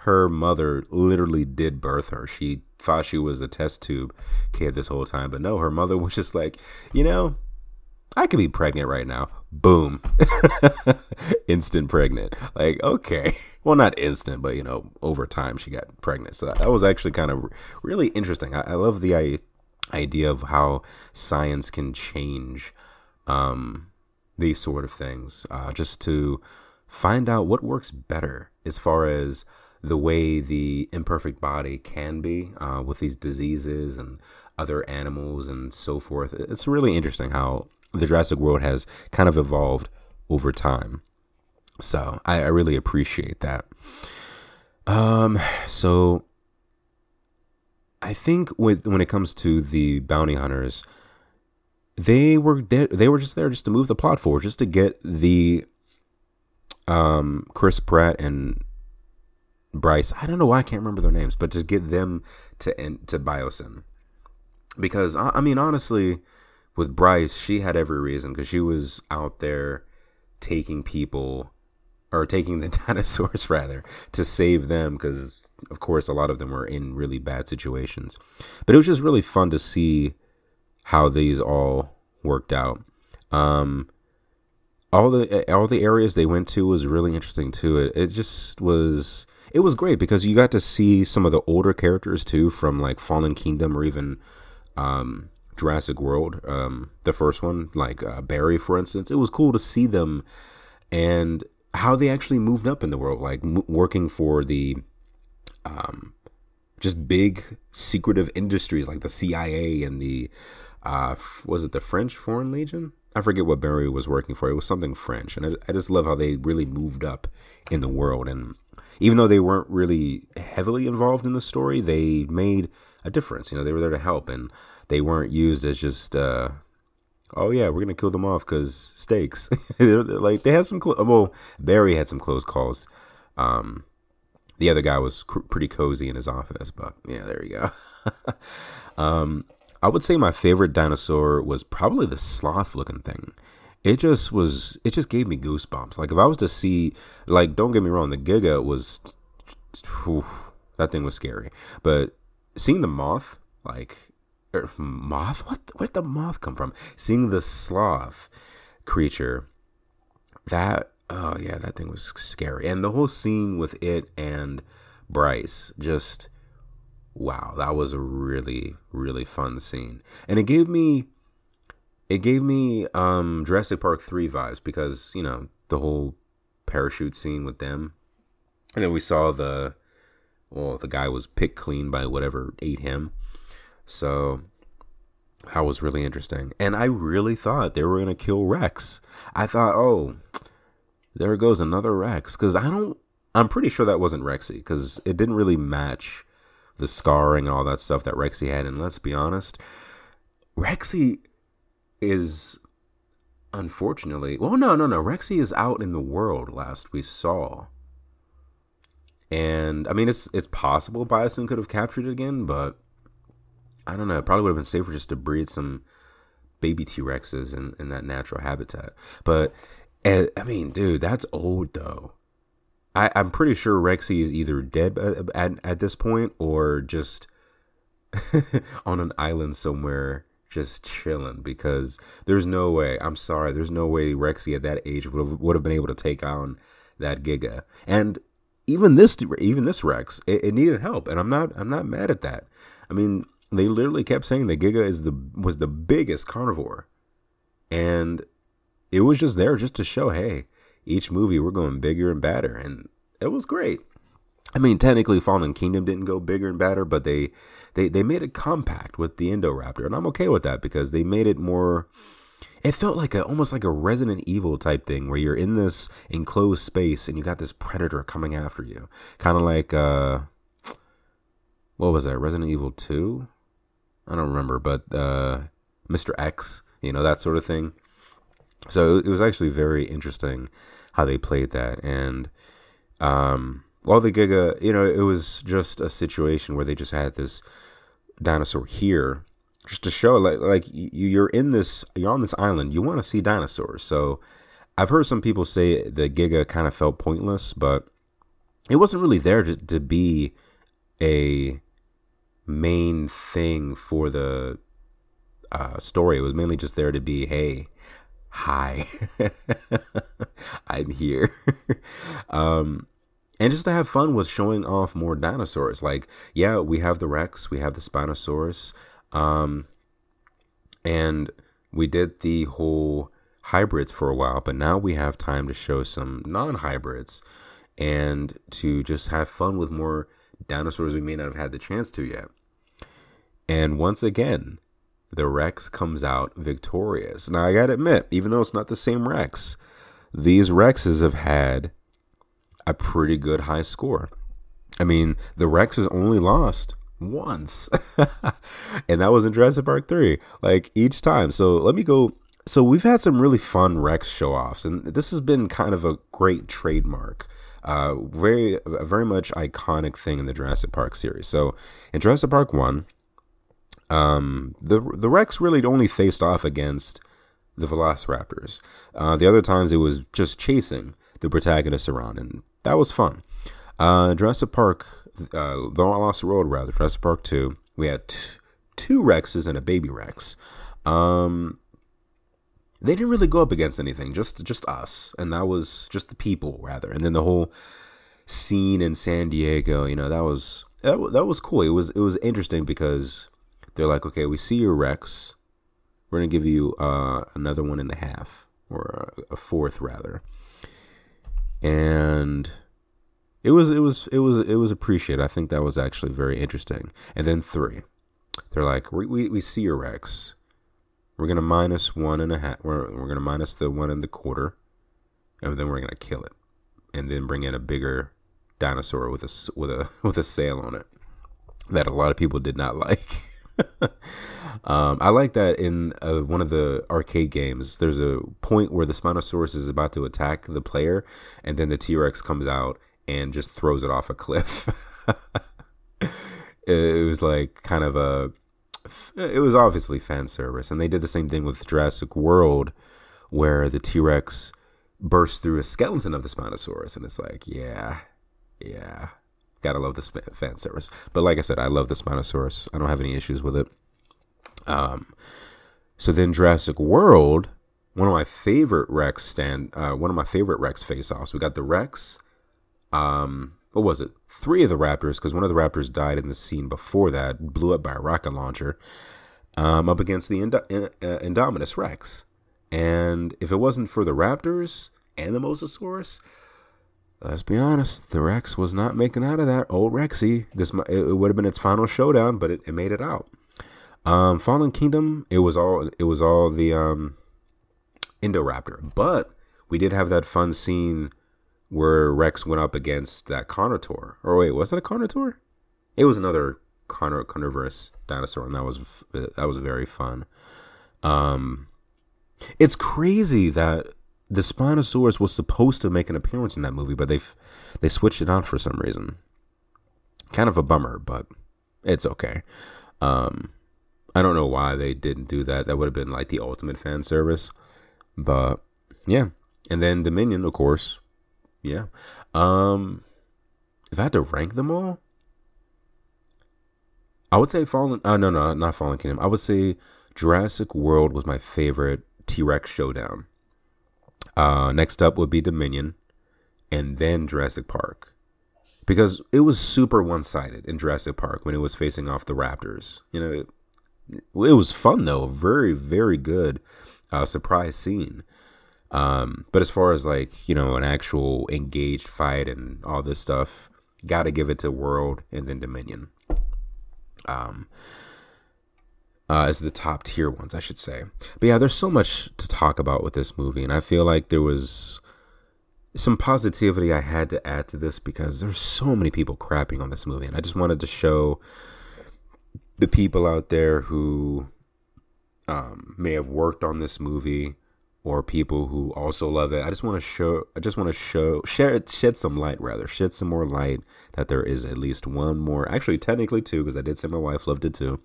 Speaker 1: her mother literally did birth her. She thought she was a test tube kid this whole time, but no, her mother was just like, you know, I could be pregnant right now. Boom. instant pregnant. Like, okay. Well, not instant, but, you know, over time she got pregnant. So that, was actually kind of really interesting. I, I love the I, idea of how science can change um, these sort of things uh, just to find out what works better as far as the way the imperfect body can be uh, with these diseases and other animals and so forth. It's really interesting how the Jurassic World has kind of evolved over time. So I, I really appreciate that. Um, so I think with when it comes to the bounty hunters, they were there, they were just there just to move the plot forward, just to get the um Chris Pratt and Bryce. I don't know why I can't remember their names, but to get them to to Biosyn. Because I mean, honestly, with Bryce, she had every reason because she was out there taking people or taking the dinosaurs rather to save them because of course a lot of them were in really bad situations but it was just really fun to see how these all worked out um all the all the areas they went to was really interesting too it, it just was it was great because you got to see some of the older characters too from like fallen kingdom or even um Jurassic World, um, the first one, like uh, Barry, for instance. It was cool to see them and how they actually moved up in the world, like m- working for the um, just big secretive industries like the CIA and the uh, was it the French Foreign Legion? I forget what Barry was working for. It was something French, and I, I just love how they really moved up in the world. And even though they weren't really heavily involved in the story, they made a difference. You know, they were there to help, and they weren't used as just uh, oh yeah we're gonna kill them off because stakes. Like they had some cl- well barry had some close calls. Um, the other guy was cr- pretty cozy in his office but yeah there you go. Um, i would say my favorite dinosaur was probably the sloth looking thing it just was it just gave me goosebumps like if i was to see like don't get me wrong the giga was whew, that thing was scary but seeing the moth like er, moth. What? Where'd the moth come from? Seeing the sloth creature, that oh yeah, that thing was scary, and the whole scene with it and Bryce just wow, that was a really really fun scene, and it gave me it gave me um Jurassic Park three vibes because you know the whole parachute scene with them, and then we saw the well, the guy was picked clean by whatever ate him. So that was really interesting. And I really thought they were going to kill Rex. I thought, oh, there goes another Rex. Because I don't, I'm pretty sure that wasn't Rexy. Because it didn't really match the scarring and all that stuff that Rexy had. And let's be honest, Rexy is unfortunately, well, no, no, no. Rexy is out in the world last we saw. And I mean, it's it's possible Biosyn could have captured it again, but I don't know. It probably would have been safer just to breed some baby T Rexes in, in that natural habitat. But eh, I mean, dude, that's old though. I, I'm pretty sure Rexy is either dead at, at, at this point or just on an island somewhere just chilling because there's no way. I'm sorry, there's no way Rexy at that age would have would have been able to take on that Giga. And even this even this Rex, it, it, needed help, and I'm not I'm not mad at that. I mean, they literally kept saying that Giga is the was the biggest carnivore, and it was just there just to show, hey, each movie we're going bigger and badder, and it was great. I mean, technically, Fallen Kingdom didn't go bigger and badder, but they they they made it compact with the Indoraptor, and I'm okay with that because they made it more it felt like a almost like a Resident Evil type thing where you're in this enclosed space and you got this predator coming after you. Kind of like uh what was that? Resident Evil 2? I don't remember, but uh Mr. X, you know, that sort of thing. So it was actually very interesting how they played that and um while the Giga, you know, it was just a situation where they just had this dinosaur here just to show like like you're in this you're on this island you want to see dinosaurs. So i've heard some people say the giga kind of felt pointless but it wasn't really there to, to be a main thing for the uh, story. It was mainly just there to be hey hi i'm here. Um and just to have fun with showing off more dinosaurs like yeah we have the rex we have the spinosaurus um, and we did the whole hybrids for a while, but now we have time to show some non hybrids and to just have fun with more dinosaurs we may not have had the chance to yet. And once again, the Rex comes out victorious. Now, I gotta admit, even though it's not the same Rex, these Rexes have had a pretty good high score. I mean, the Rex has only lost once. and that was in Jurassic Park 3. Like each time. So let me go. So we've had some really fun Rex show offs, and this has been kind of a great trademark. Uh, very, a very much iconic thing in the Jurassic Park series. So in Jurassic Park 1, um, the, the Rex really only faced off against the Velociraptors. Uh, the other times it was just chasing the protagonists around, and that was fun. Uh, Jurassic Park uh, The Lost World, rather, Jurassic Park 2, we had t- two Rexes and a baby Rex. Um, they didn't really go up against anything, just just us, and that was just the people rather. And then the whole scene in San Diego, you know, that was that, that was cool. It was it was interesting because they're like, okay, we see your Rex, we're gonna give you uh, another one and a half or a fourth rather, and it was it was it was it was appreciated. I think that was actually very interesting. And then three, they're like, we we, we see your Rex. We're gonna minus one and a half. We're we're gonna minus the one and the quarter, and then we're gonna kill it, and then bring in a bigger dinosaur with a with a with a sail on it that a lot of people did not like. um, I like that in uh, one of the arcade games. There's a point where the Spinosaurus is about to attack the player, and then the T Rex comes out and just throws it off a cliff. it was like kind of a it was obviously fan service and they did the same thing with Jurassic World where the T-Rex bursts through a skeleton of the Spinosaurus and it's like, yeah. Yeah. Got to love this fan service. But like I said, I love the Spinosaurus. I don't have any issues with it. Um so then Jurassic World, one of my favorite Rex stand uh, one of my favorite Rex face-offs. We got the Rex um, what was it? Three of the Raptors, because one of the Raptors died in the scene before that, blew up by a rocket launcher, um, up against the uh, Indominus Rex. And if it wasn't for the Raptors and the Mosasaurus, let's be honest, the Rex was not making out of that old Rexy. This it, would have been its final showdown, but it, it made it out. Um, Fallen Kingdom, it was all it was all the um, Indoraptor, but we did have that fun scene where Rex went up against that Carnotaur. Or wait, was it a Carnotaur? It was another Carnor- carnivorous dinosaur, and that was that was very fun. Um, it's crazy that the Spinosaurus was supposed to make an appearance in that movie, but they they switched it out for some reason. Kind of a bummer, but it's okay. Um, I don't know why they didn't do that. That would have been like the ultimate fan service. But yeah. And then Dominion, of course. Yeah. Um if I had to rank them all, I would say Fallen uh no no not Fallen Kingdom. I would say Jurassic World was my favorite T-Rex showdown. Uh next up would be Dominion and then Jurassic Park. Because it was super one-sided in Jurassic Park when it was facing off the Raptors. You know, it, it was fun though, very very good uh, surprise scene. Um, but as far as like you know an actual engaged fight and all this stuff, got to give it to World and then Dominion. Um, uh, as the top tier ones, I should say. But yeah, there's so much to talk about with this movie, and I feel like there was some positivity I had to add to this because there's so many people crapping on this movie, and I just wanted to show the people out there who um, may have worked on this movie or people who also love it. I just want to show, I just want to show, share, shed some light rather, shed some more light that there is at least one more, actually, technically two, because I did say my wife loved it too.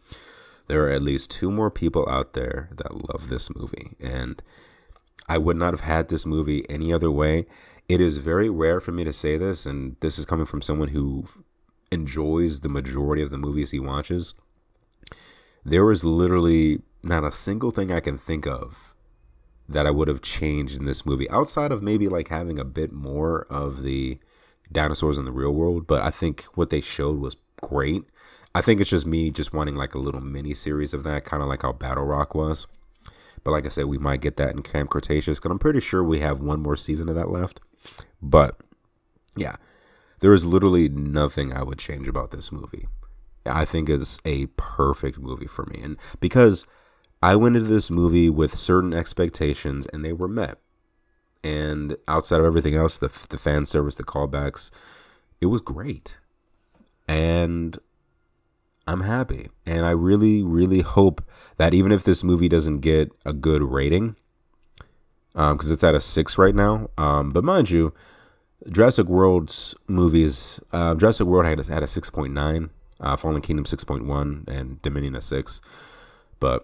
Speaker 1: There are at least two more people out there that love this movie. And I would not have had this movie any other way. It is very rare for me to say this, and this is coming from someone who enjoys the majority of the movies he watches There is literally not a single thing I can think of that I would have changed in this movie outside of maybe like having a bit more of the dinosaurs in the real world. But I think what they showed was great. I think it's just me just wanting like a little mini series of that, kind of like how Battle Rock was. But like I said, we might get that in Camp Cretaceous because I'm pretty sure we have one more season of that left. But yeah, there is literally nothing I would change about this movie. I think it's a perfect movie for me. And because I went into this movie with certain expectations and they were met. And outside of everything else, the, the fan service, the callbacks, it was great. And I'm happy. And I really, really hope that even if this movie doesn't get a good rating, because um, it's at a six right now, um, but mind you, Jurassic World's movies, uh, Jurassic World had, had a 6.9 uh, Fallen Kingdom 6.1 and Dominion a 6. But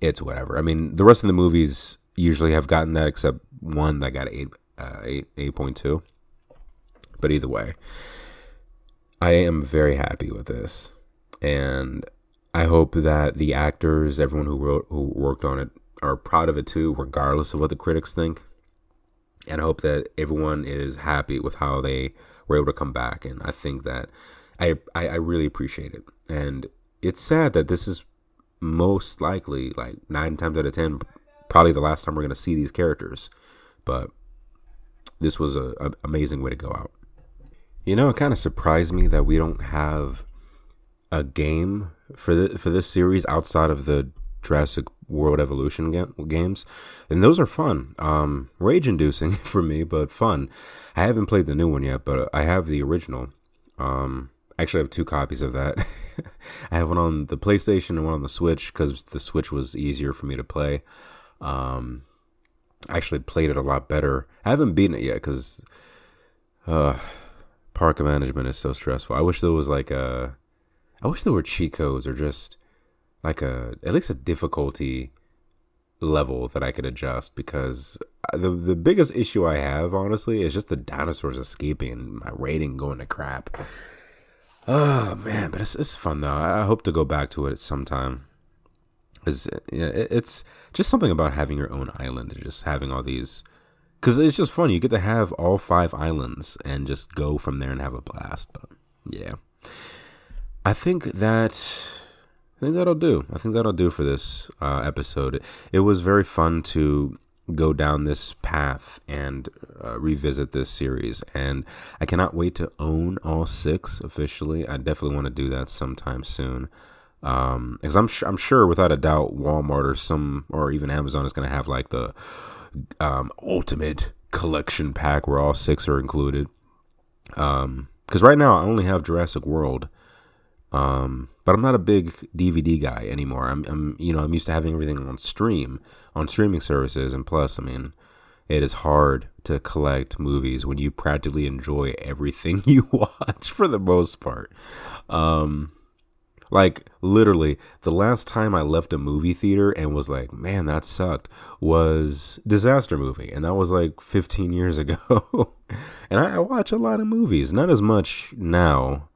Speaker 1: it's whatever. I mean, the rest of the movies usually have gotten that except one that got 8, uh, 8 8.2. But either way, I am very happy with this. And I hope that the actors, everyone who wrote who worked on it are proud of it too, regardless of what the critics think. And I hope that everyone is happy with how they were able to come back. And I think that I, I, I really appreciate it. And it's sad that this is most likely like nine times out of ten probably the last time we're gonna see these characters. But this was a, a amazing way to go out. You know, it kind of surprised me that we don't have a game for the for this series outside of the Jurassic World Evolution ga- games, and those are fun. Um, rage inducing for me, but fun. I haven't played the new one yet, but I have the original. Um, actually I have two copies of that. I have one on the PlayStation and one on the Switch because the Switch was easier for me to play. Um, I actually played it a lot better. I haven't beaten it yet because uh, park management is so stressful. I wish there was like a, I wish there were cheat codes or just like a at least a difficulty level that I could adjust because the the biggest issue I have honestly is just the dinosaurs escaping and my rating going to crap. Oh man, but it's it's fun though. I hope to go back to it sometime. It's it's just something about having your own island and just having all these, because it's just fun. You get to have all five islands and just go from there and have a blast. But yeah, I think that I think that'll do. I think that'll do for this uh, episode. It was very fun to go down this path and uh, revisit this series. And I cannot wait to own all six officially. I definitely want to do that sometime soon. Um, because I'm sure, I'm sure without a doubt Walmart or some or even Amazon is gonna have like the um, ultimate collection pack where all six are included. Um, because right now I only have Jurassic World. Um, but I'm not a big DVD guy anymore. I'm, I'm, you know, I'm used to having everything on stream, on streaming services, and plus, I mean, it is hard to collect movies when you practically enjoy everything you watch for the most part. Um, like literally, the last time I left a movie theater and was like, "Man, that sucked," was Disaster Movie, and that was like 15 years ago. and I, watch a lot of movies, not as much now,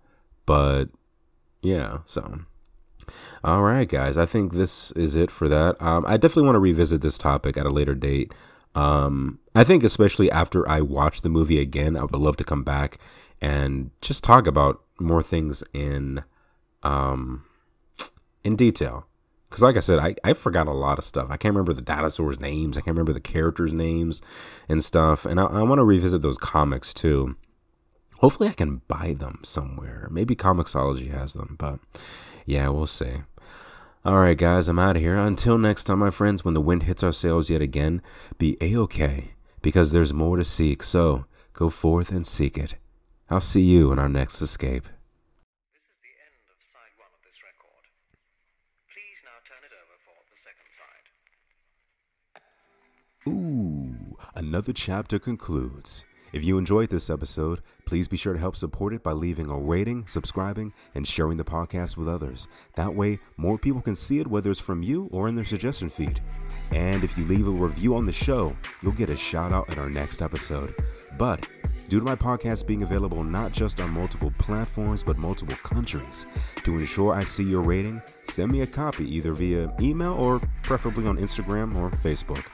Speaker 1: but yeah. So, all right, guys, I think this is it for that. Um, I definitely want to revisit this topic at a later date. Um, I think especially after I watch the movie again, I would love to come back and just talk about more things in um in detail. Because, like I said, I, I forgot a lot of stuff. I can't remember the dinosaurs' names. I can't remember the characters' names and stuff. And I, I want to revisit those comics too. Hopefully, I can buy them somewhere. Maybe Comixology has them, but yeah, we'll see. All right, guys, I'm out of here. Until next time, my friends, when the wind hits our sails yet again, be a okay because there's more to seek. So go forth and seek it. I'll see you in our next escape.
Speaker 2: This is the end of side one of this record. Please now turn it over for the second side.
Speaker 1: Ooh, another chapter concludes. If you enjoyed this episode, please be sure to help support it by leaving a rating, subscribing, and sharing the podcast with others. That way, more people can see it, whether it's from you or in their suggestion feed. And if you leave a review on the show, you'll get a shout out in our next episode. But due to my podcast being available not just on multiple platforms but multiple countries, to ensure I see your rating, send me a copy either via email or preferably on Instagram or Facebook.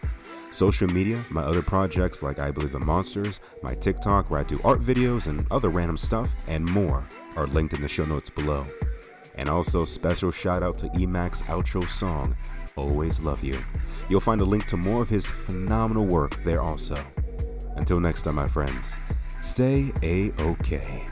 Speaker 1: Social media, my other projects like I Believe in Monsters, my TikTok where I do art videos and other random stuff, and more are linked in the show notes below. And also, special shout out to EMac's outro song, Always Love You. You'll find a link to more of his phenomenal work there also. Until next time, my friends, stay A OK.